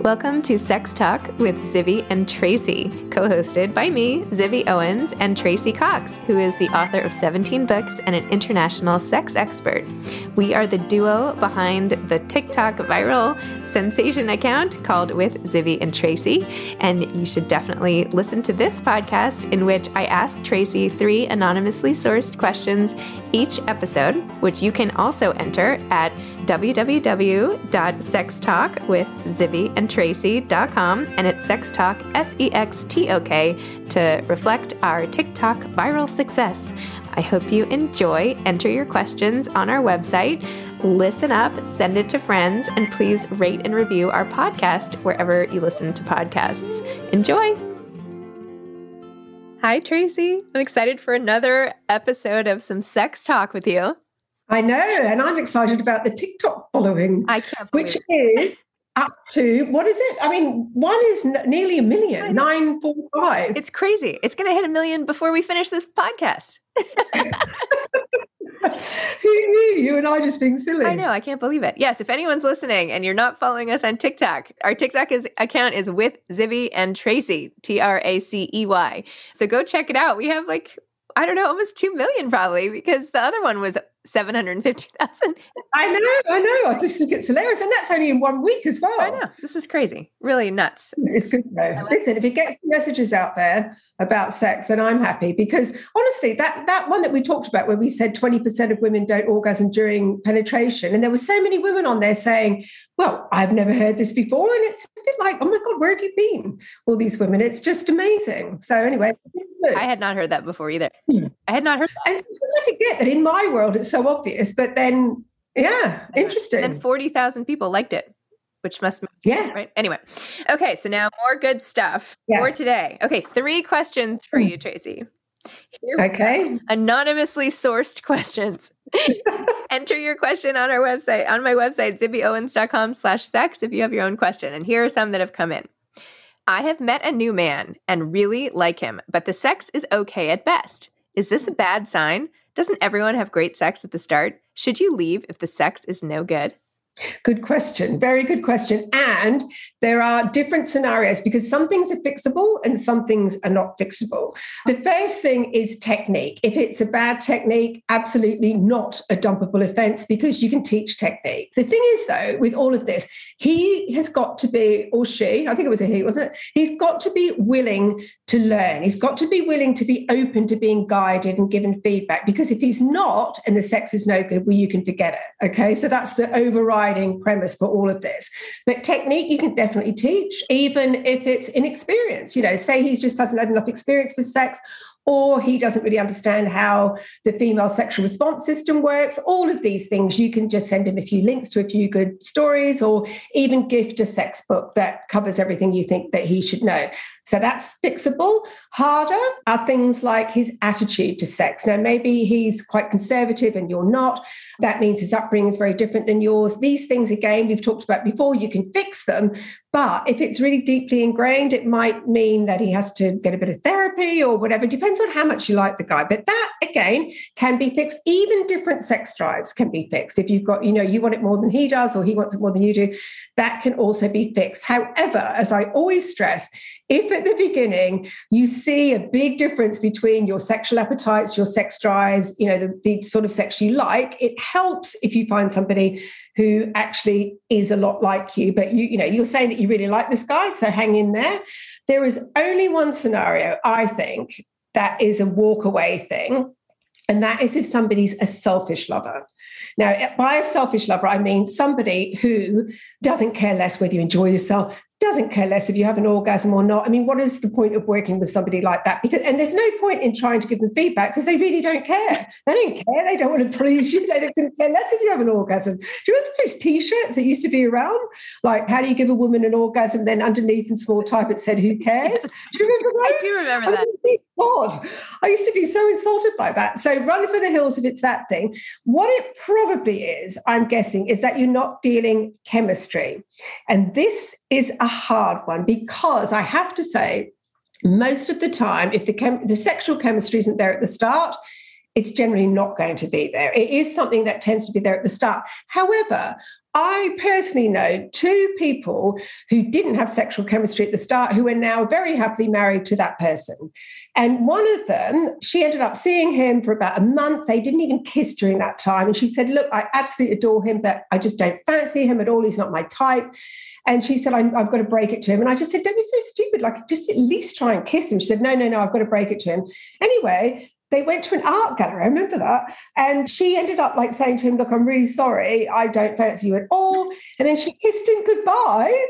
Welcome to Sex Talk with Zibby and Tracey, co hosted by me, Zibby Owens, and Tracey Cox, who is the author of 17 books and an international sex expert. We are the duo behind the TikTok viral sensation account called With Zibby and Tracey. And you should definitely listen to this podcast, in which I ask Tracey three anonymously sourced questions each episode, which you can also enter at www.sextalkwithzibbyandtracy.com and it's sextalk, S E X T O K, to reflect our TikTok viral success. I hope you enjoy. Enter your questions on our website. Listen up, send it to friends, and please rate and review our podcast wherever you listen to podcasts. Enjoy! Hi, Tracey. I'm excited for another episode of some sex talk with you. I know, and I'm excited about the TikTok following. I can't, which is up to what is it? I mean, one is n- nearly a million, nine four five. It's crazy. It's going to hit a million before we finish this podcast. Who knew? You and I just being silly. I know. I can't believe it. Yes. If anyone's listening and you're not following us on TikTok, our TikTok is, account is with Zibby and Tracey, T R A C E Y. So go check it out. We have like I don't know, almost 2 million probably because the other one was 750,000. I know, I know. I just think it's hilarious. And that's only in one week as well. I know. This is crazy. Really nuts. It's good though. Like Listen, if it gets messages out there about sex, then I'm happy because honestly, that that one that we talked about where we said 20% of women don't orgasm during penetration, and there were so many women on there saying, Well, I've never heard this before. And it's a bit like, oh my God, where have you been? All these women. It's just amazing. So anyway, I had not heard that before either. Hmm. I had not heard that. And I forget that in my world it's so obvious, but then yeah, interesting. And 40,000 people liked it, which must yeah. right. Anyway. Okay, so now more good stuff Yes. for today. Okay, three questions for Hmm. you, Tracey. Go. Okay. Anonymously sourced questions. Enter your question on our website, on my website, zibbyowens.com slash sex if you have your own question. And here are some that have come in. I have met a new man and really like him, but the sex is okay at best. Is this a bad sign? Doesn't everyone have great sex at the start? Should you leave if the sex is no good? Good question. Very good question. And there are different scenarios because some things are fixable and some things are not fixable. The first thing is technique. If it's a bad technique, absolutely not a dumpable offense because you can teach technique. The thing is, though, with all of this, he has got to be, or she, I think it was a he, wasn't it? He's got to be willing to learn. He's got to be willing to be open to being guided and given feedback because if he's not and the sex is no good, well, you can forget it. Okay. So that's the premise for all of this. But technique you can definitely teach, even if it's inexperience. You know, say he just hasn't had enough experience with sex. Or he doesn't really understand how the female sexual response system works. All of these things, you can just send him a few links to a few good stories, or even gift a sex book that covers everything you think that he should know. So that's fixable. Harder are things like his attitude to sex. Now, maybe he's quite conservative and you're not. That means his upbringing is very different than yours. These things, again, we've talked about before, you can fix them. But if it's really deeply ingrained, it might mean that he has to get a bit of therapy or whatever. It depends on how much you like the guy. But that, again, can be fixed. Even different sex drives can be fixed. If you've got, you know, you want it more than he does or he wants it more than you do, that can also be fixed. However, as I always stress, if at the beginning you see a big difference between your sexual appetites, your sex drives, you know, the, the sort of sex you like, it helps if you find somebody who actually is a lot like you. But you, you know, you're saying that you really like this guy, so hang in there. There is only one scenario, I think, that is a walk away thing. And that is if somebody's a selfish lover. Now, by a selfish lover, I mean somebody who doesn't care less whether you enjoy yourself, doesn't care less if you have an orgasm or not. I mean, what is the point of working with somebody like that? Because and there's no point in trying to give them feedback because they really don't care. They don't care. They don't want to please you. They don't care less if you have an orgasm. Do you remember those t-shirts that used to be around? Like, how do you give a woman an orgasm? Then underneath in small type it said, "Who cares?" Do you remember those? I do remember that. God, I used to be so insulted by that. So run for the hills if it's that thing. What it probably is, I'm guessing, is that you're not feeling chemistry, and this is a hard one because I have to say, most of the time, if the, chem- the sexual chemistry isn't there at the start, it's generally not going to be there. It is something that tends to be there at the start. However, I personally know two people who didn't have sexual chemistry at the start who are now very happily married to that person. And one of them, she ended up seeing him for about a month. They didn't even kiss during that time. And she said, Look, I absolutely adore him, but I just don't fancy him at all. He's not my type. And she said, I've got to break it to him. And I just said, Don't be so stupid. Like, just at least try and kiss him. She said, No, no, no, I've got to break it to him. Anyway, they went to an art gallery. I remember that. And she ended up like saying to him, Look, I'm really sorry. I don't fancy you at all. And then she kissed him goodbye.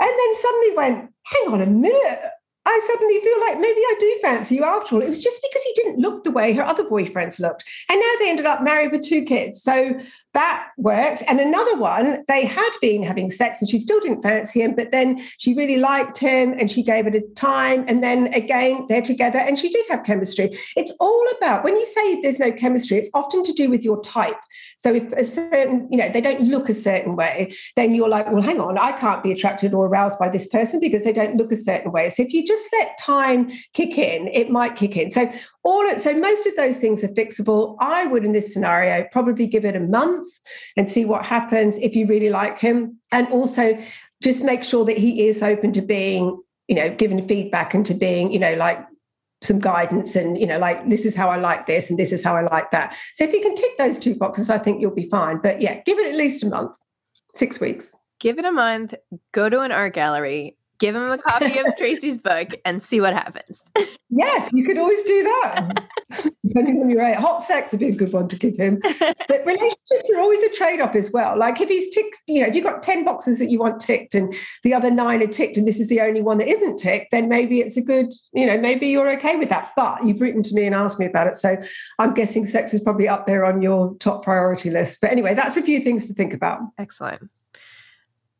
And then suddenly went, Hang on a minute. I suddenly feel like maybe I do fancy you after all. It was just because he didn't look the way her other boyfriends looked. And now they ended up married with two kids. So that worked. And another one, they had been having sex and she still didn't fancy him, but then she really liked him and she gave it a time. And then again, they're together and she did have chemistry. It's all about when you say there's no chemistry, it's often to do with your type. So if a certain, you know, they don't look a certain way, then you're like, well, hang on, I can't be attracted or aroused by this person because they don't look a certain way. So if you just let time kick in, it might kick in. So all so most of those things are fixable. I would in this scenario probably give it a month and see what happens if you really like him. And also just make sure that he is open to being, you know, given feedback and to being, you know, like some guidance and you know like this is how i like this and this is how i like that. So if you can tick those two boxes i think you'll be fine. But yeah give it at least a month six weeks. Give it a month go to an art gallery give him a copy of Tracey's book and see what happens. Yes, you could always do that. Depending on your age. Hot sex would be a good one to give him. But relationships are always a trade-off as well. Like if he's ticked, you know, if you've got 10 boxes that you want ticked and the other nine are ticked and this is the only one that isn't ticked, then maybe it's a good, you know, maybe you're okay with that. But you've written to me and asked me about it. So I'm guessing sex is probably up there on your top priority list. But anyway, that's a few things to think about. Excellent.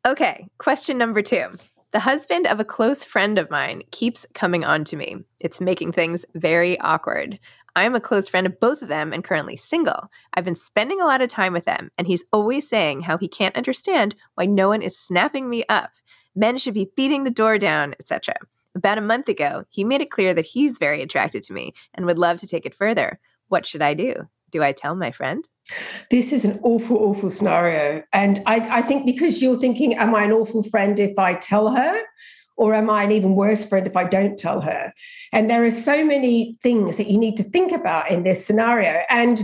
Okay, question number two. The husband of a close friend of mine keeps coming on to me. It's making things very awkward. I am a close friend of both of them and currently single. I've been spending a lot of time with them, and he's always saying how he can't understand why no one is snapping me up. Men should be beating the door down, etc. About a month ago, he made it clear that he's very attracted to me and would love to take it further. What should I do? Do I tell my friend? This is an awful, awful scenario. And I, I think because you're thinking, am I an awful friend if I tell her? Or am I an even worse friend if I don't tell her? And there are so many things that you need to think about in this scenario. And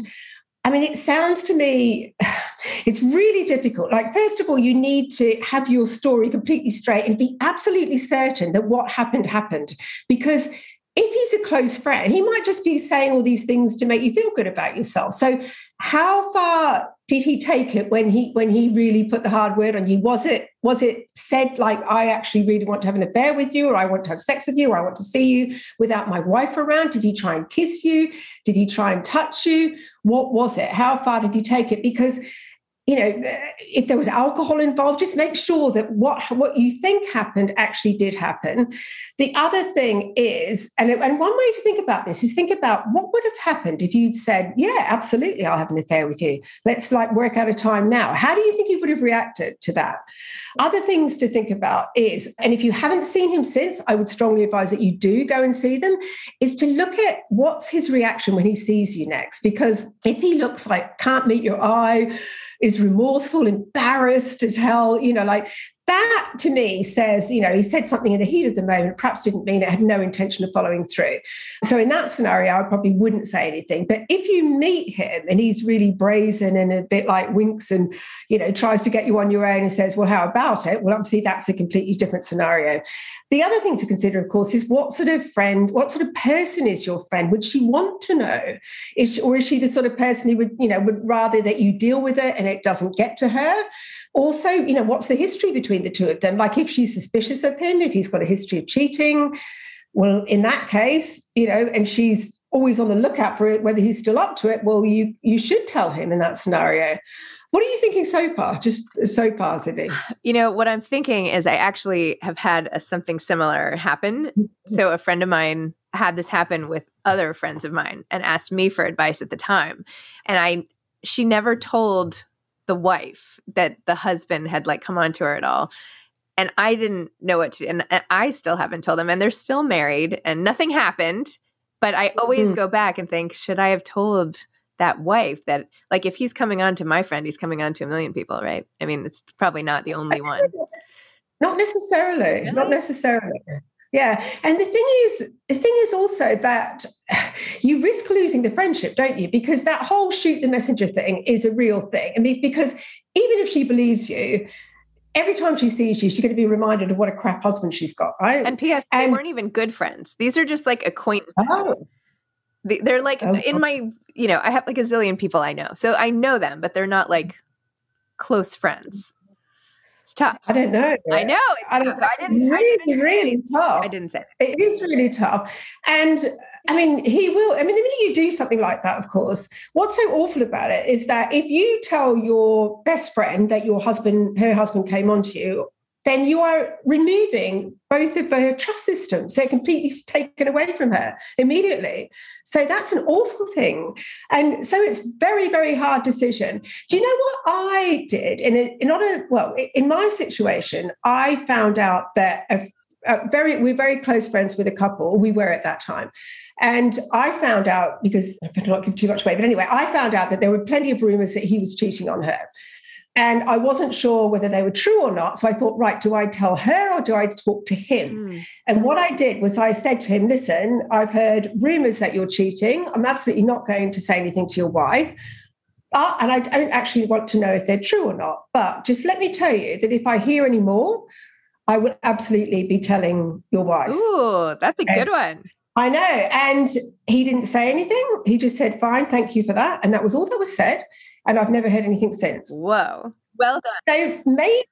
I mean, it sounds to me, it's really difficult. Like, first of all, you need to have your story completely straight and be absolutely certain that what happened happened. Because if he's a close friend, he might just be saying all these things to make you feel good about yourself. So, how far did he take it when he when he really put the hard word on you? Was it was it said like I actually really want to have an affair with you, or I want to have sex with you, or I want to see you without my wife around? Did he try and kiss you? Did he try and touch you? What was it? How far did he take it? Because you know, if there was alcohol involved, just make sure that what what you think happened actually did happen. The other thing is, and, and one way to think about this is think about what would have happened if you'd said, "Yeah, absolutely, I'll have an affair with you. Let's like work out a time now." How do you think he would have reacted to that? Other things to think about is, and if you haven't seen him since, I would strongly advise that you do go and see them. Is to look at what's his reaction when he sees you next, because if he looks like can't meet your eye is remorseful, embarrassed as hell, you know, like that to me says, you know, he said something in the heat of the moment, perhaps didn't mean it, had no intention of following through. So in that scenario, I probably wouldn't say anything. But if you meet him and he's really brazen and a bit like winks and, you know, tries to get you on your own and says, well, how about it? Well, obviously that's a completely different scenario. The other thing to consider, of course, is what sort of friend, what sort of person is your friend? Would she want to know? Is she, or is she the sort of person who would, you know, would rather that you deal with it and it doesn't get to her? Also, you know, what's the history between between the two of them. Like if she's suspicious of him, if he's got a history of cheating, well, in that case, you know, and she's always on the lookout for it, whether he's still up to it, well, you you should tell him in that scenario. What are you thinking so far? Just so far, Zibby? You know, what I'm thinking is I actually have had a, something similar happen. Mm-hmm. So a friend of mine had this happen with other friends of mine and asked me for advice at the time. And I she never told the wife that the husband had like come on to her at all. And I didn't know what to and, and I still haven't told them and they're still married and nothing happened. But I always mm-hmm. go back and think, should I have told that wife that like if he's coming on to my friend, he's coming on to a million people, right? I mean, it's probably not the only one. Not necessarily. Really? Not necessarily. Yeah. And the thing is, the thing is also that you risk losing the friendship, don't you? Because that whole shoot the messenger thing is a real thing. I mean, because even if she believes you, every time she sees you, she's going to be reminded of what a crap husband she's got, right? And P.S. And, they weren't even good friends. These are just like acquaintances. Oh. They're like oh. in my, you know, I have like a zillion people I know. So I know them, but they're not like close friends. It's tough. I don't know. I know. It's I, tough. I didn't. Really, I didn't, really tough. I didn't say it. It is really tough. And I mean, he will. I mean, the minute you do something like that, of course, what's so awful about it is that if you tell your best friend that your husband, her husband came onto you, then you are removing both of her trust systems. They're completely taken away from her immediately. So that's an awful thing. And so it's very, very hard decision. Do you know what I did? In, a, in order, well, in my situation, I found out that a, a very we're very close friends with a couple. We were at that time. And I found out because I better not give too much away, but anyway, I found out that there were plenty of rumors that he was cheating on her. And I wasn't sure whether they were true or not. So I thought, right, do I tell her or do I talk to him? Mm. And what I did was I said to him, listen, I've heard rumors that you're cheating. I'm absolutely not going to say anything to your wife. Uh, and I don't actually want to know if they're true or not. But just let me tell you that if I hear any more, I will absolutely be telling your wife. Ooh, that's a good one. I know. And he didn't say anything. He just said, fine, thank you for that. And that was all that was said. And I've never heard anything since. Whoa. Well done. So maybe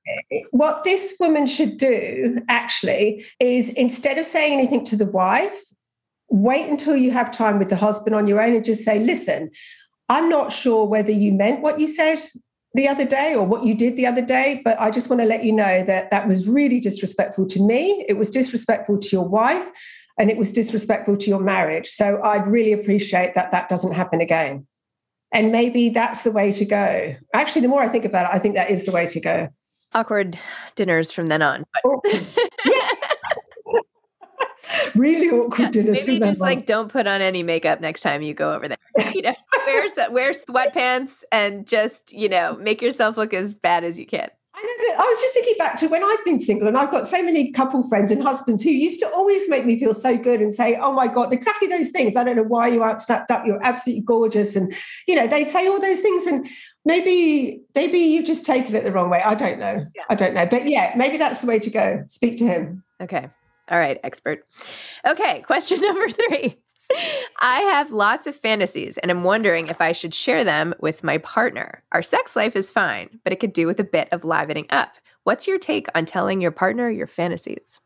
what this woman should do actually is instead of saying anything to the wife, wait until you have time with the husband on your own and just say, listen, I'm not sure whether you meant what you said the other day or what you did the other day, but I just want to let you know that that was really disrespectful to me. It was disrespectful to your wife and it was disrespectful to your marriage. So I'd really appreciate that that doesn't happen again. And maybe that's the way to go. Actually, the more I think about it, I think that is the way to go. Awkward dinners from then on. Oh, really awkward dinners. Maybe just like don't put on any makeup next time you go over there. You know, wear wear sweatpants and just you know make yourself look as bad as you can. I was just thinking back to when I've been single, and I've got so many couple friends and husbands who used to always make me feel so good and say, "Oh my God, exactly those things." I don't know why you aren't snapped up. You're absolutely gorgeous, and you know they'd say all those things, and maybe maybe you've just taken it the wrong way. I don't know. Yeah. I don't know, but yeah, maybe that's the way to go. Speak to him. Okay. All right, expert. Okay, question number three. I have lots of fantasies and I'm wondering if I should share them with my partner. Our sex life is fine, but it could do with a bit of livening up. What's your take on telling your partner your fantasies?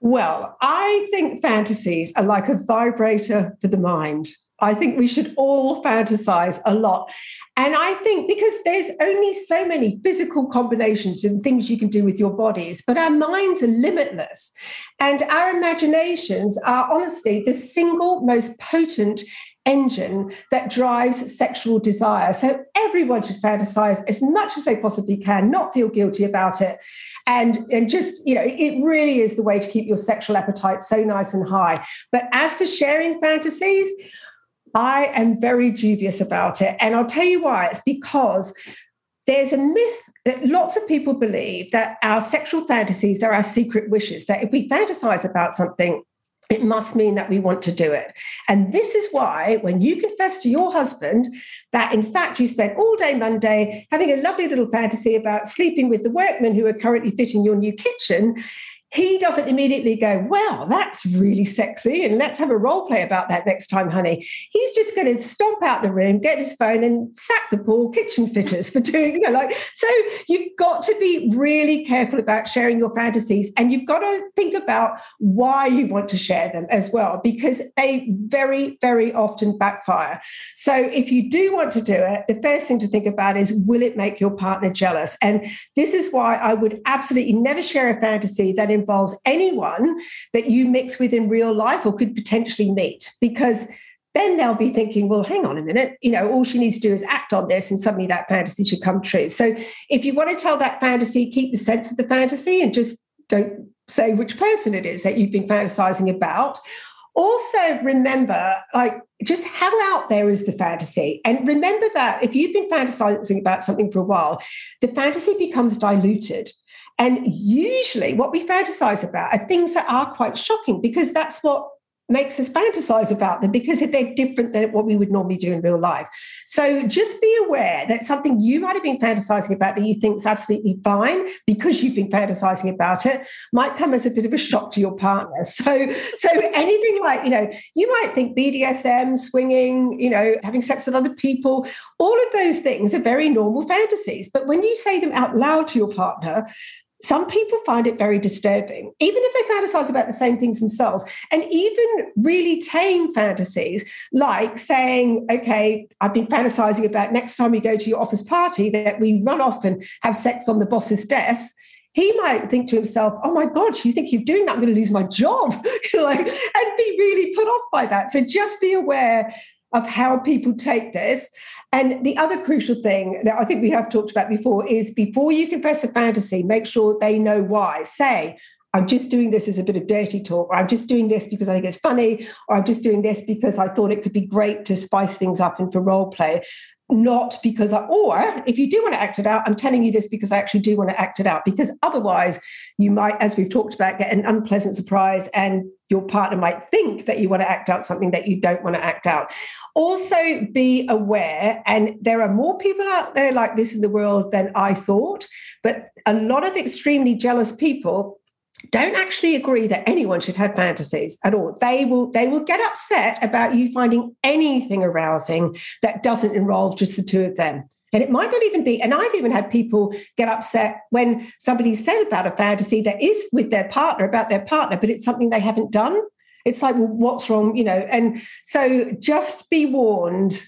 Well, I think fantasies are like a vibrator for the mind. I think we should all fantasize a lot. And I think because there's only so many physical combinations and things you can do with your bodies, but our minds are limitless. And our imaginations are honestly the single most potent engine that drives sexual desire. So everyone should fantasize as much as they possibly can, not feel guilty about it. And, and just, you know, it really is the way to keep your sexual appetite so nice and high. But as for sharing fantasies, I am very dubious about it. And I'll tell you why. It's because there's a myth that lots of people believe that our sexual fantasies are our secret wishes, that if we fantasize about something, it must mean that we want to do it. And this is why, when you confess to your husband that in fact you spent all day Monday having a lovely little fantasy about sleeping with the workmen who are currently fitting your new kitchen, he doesn't immediately go, Well, that's really sexy. And let's have a role play about that next time, honey. He's just going to stomp out the room, get his phone, and sack the poor kitchen fitters for doing, you know, like, so you've got to be really careful about sharing your fantasies. And you've got to think about why you want to share them as well, because they very, very often backfire. So if you do want to do it, the first thing to think about is, Will it make your partner jealous? And this is why I would absolutely never share a fantasy that involves anyone that you mix with in real life or could potentially meet, because then they'll be thinking, well, hang on a minute, you know, all she needs to do is act on this and suddenly that fantasy should come true. So if you want to tell that fantasy, keep the sense of the fantasy and just don't say which person it is that you've been fantasizing about. Also, remember, like, just how out there is the fantasy? And remember that if you've been fantasizing about something for a while, the fantasy becomes diluted. And usually, what we fantasize about are things that are quite shocking because that's what makes us fantasize about them because they're different than what we would normally do in real life. So just be aware that something you might have been fantasizing about that you think is absolutely fine because you've been fantasizing about it might come as a bit of a shock to your partner. So so anything like, you know, you might think BDSM, swinging, you know, having sex with other people, all of those things are very normal fantasies. But when you say them out loud to your partner, some people find it very disturbing, even if they fantasize about the same things themselves. And even really tame fantasies, like saying, okay, I've been fantasizing about next time we go to your office party that we run off and have sex on the boss's desk. He might think to himself, oh my God, she's thinking of doing that. I'm going to lose my job. like, and be really put off by that. So just be aware of how people take this. And the other crucial thing that I think we have talked about before is before you confess a fantasy, make sure they know why. Say, I'm just doing this as a bit of dirty talk, or I'm just doing this because I think it's funny, or I'm just doing this because I thought it could be great to spice things up and for role play not because I, or if you do want to act it out, I'm telling you this because I actually do want to act it out. Because otherwise, you might, as we've talked about, get an unpleasant surprise and your partner might think that you want to act out something that you don't want to act out. Also, be aware, and there are more people out there like this in the world than I thought, but a lot of extremely jealous people don't actually agree that anyone should have fantasies at all. They will they will get upset about you finding anything arousing that doesn't involve just the two of them. And it might not even be, and I've even had people get upset when somebody said about a fantasy that is with their partner, about their partner, but it's something they haven't done. It's like, well, what's wrong? You know, and so just be warned.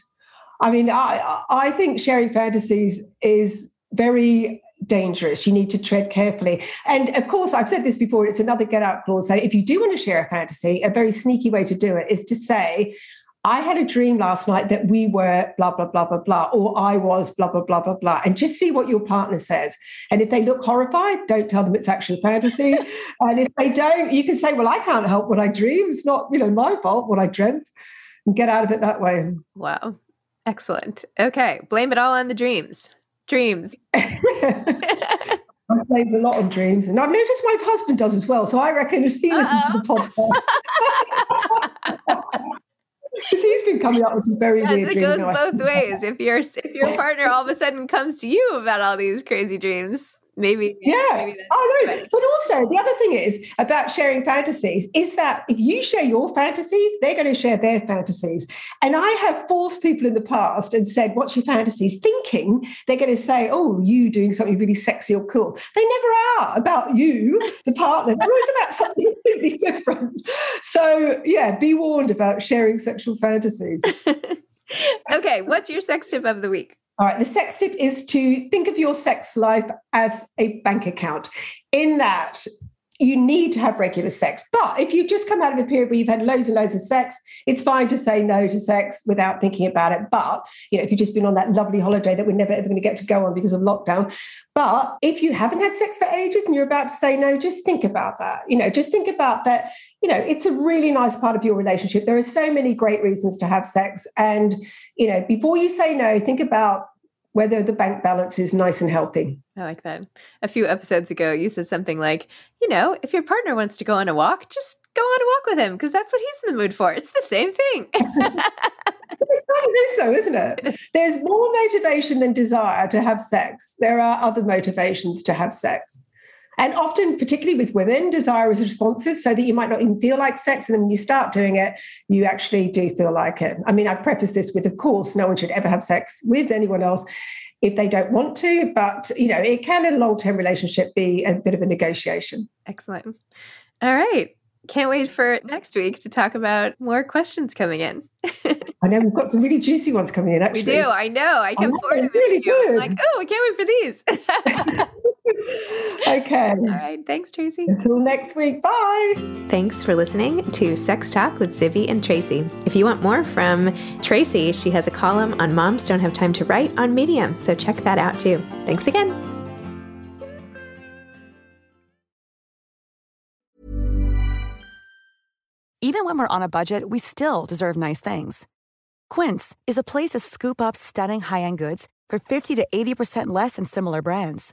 I mean, I I think sharing fantasies is very dangerous. You need to tread carefully. And of course, I've said this before, it's another get out clause. So if you do want to share a fantasy, a very sneaky way to do it is to say, I had a dream last night that we were blah, blah, blah, blah, blah, or I was blah, blah, blah, blah, blah. And just see what your partner says. And if they look horrified, don't tell them it's actually a fantasy. and if they don't, you can say, well, I can't help what I dream. It's not, you know, my fault what I dreamt and get out of it that way. Wow. Excellent. Okay. Blame it all on the dreams. Dreams. I played a lot on dreams, and I've noticed my husband does as well. So I reckon if he listens to the podcast, because he's been coming up with some very yes, weird it dreams. It goes both ways. If your if your partner all of a sudden comes to you about all these crazy dreams, maybe yeah maybe oh no but also the other thing is about sharing fantasies is that if you share your fantasies they're going to share their fantasies. And i have forced people in the past and said what's your fantasies? thinking they're going to say oh you doing something really sexy or cool. They never are about you the partner. They're always about something completely different. So yeah be warned about sharing sexual fantasies. Okay what's your sex tip of the week all right, the sex tip is to think of your sex life as a bank account, in that you need to have regular sex. But if you've just come out of a period where you've had loads and loads of sex, it's fine to say no to sex without thinking about it. But you know, if you've just been on that lovely holiday that we're never ever going to get to go on because of lockdown. But if you haven't had sex for ages and you're about to say no, just think about that. You know, just think about that. You know, it's a really nice part of your relationship. There are so many great reasons to have sex. And, you know, before you say no, think about whether the bank balance is nice and healthy. I like that. A few episodes ago, you said something like, you know, if your partner wants to go on a walk, just go on a walk with him because that's what he's in the mood for. It's the same thing. it is, though, isn't it? There's more motivation than desire to have sex. There are other motivations to have sex. And often, particularly with women, desire is responsive so that you might not even feel like sex. And then when you start doing it, you actually do feel like it. I mean, I preface this with, of course, no one should ever have sex with anyone else if they don't want to. But, you know, it can in a long term relationship be a bit of a negotiation. Excellent. All right. Can't wait for next week to talk about more questions coming in. I know we've got some really juicy ones coming in. Actually, we do. I know. I kept forward of really Good. Like, oh, I can't wait for these. okay. All right. Thanks, Tracey. Until next week. Bye. Thanks for listening to Sex Talk with Zibby and Tracey. If you want more from Tracey, she has a column on Moms Don't Have Time to Write on Medium, so check that out too. Thanks again. Even when we're on a budget, we still deserve nice things. Quince is a place to scoop up stunning high end goods for 50 to 80% less than similar brands.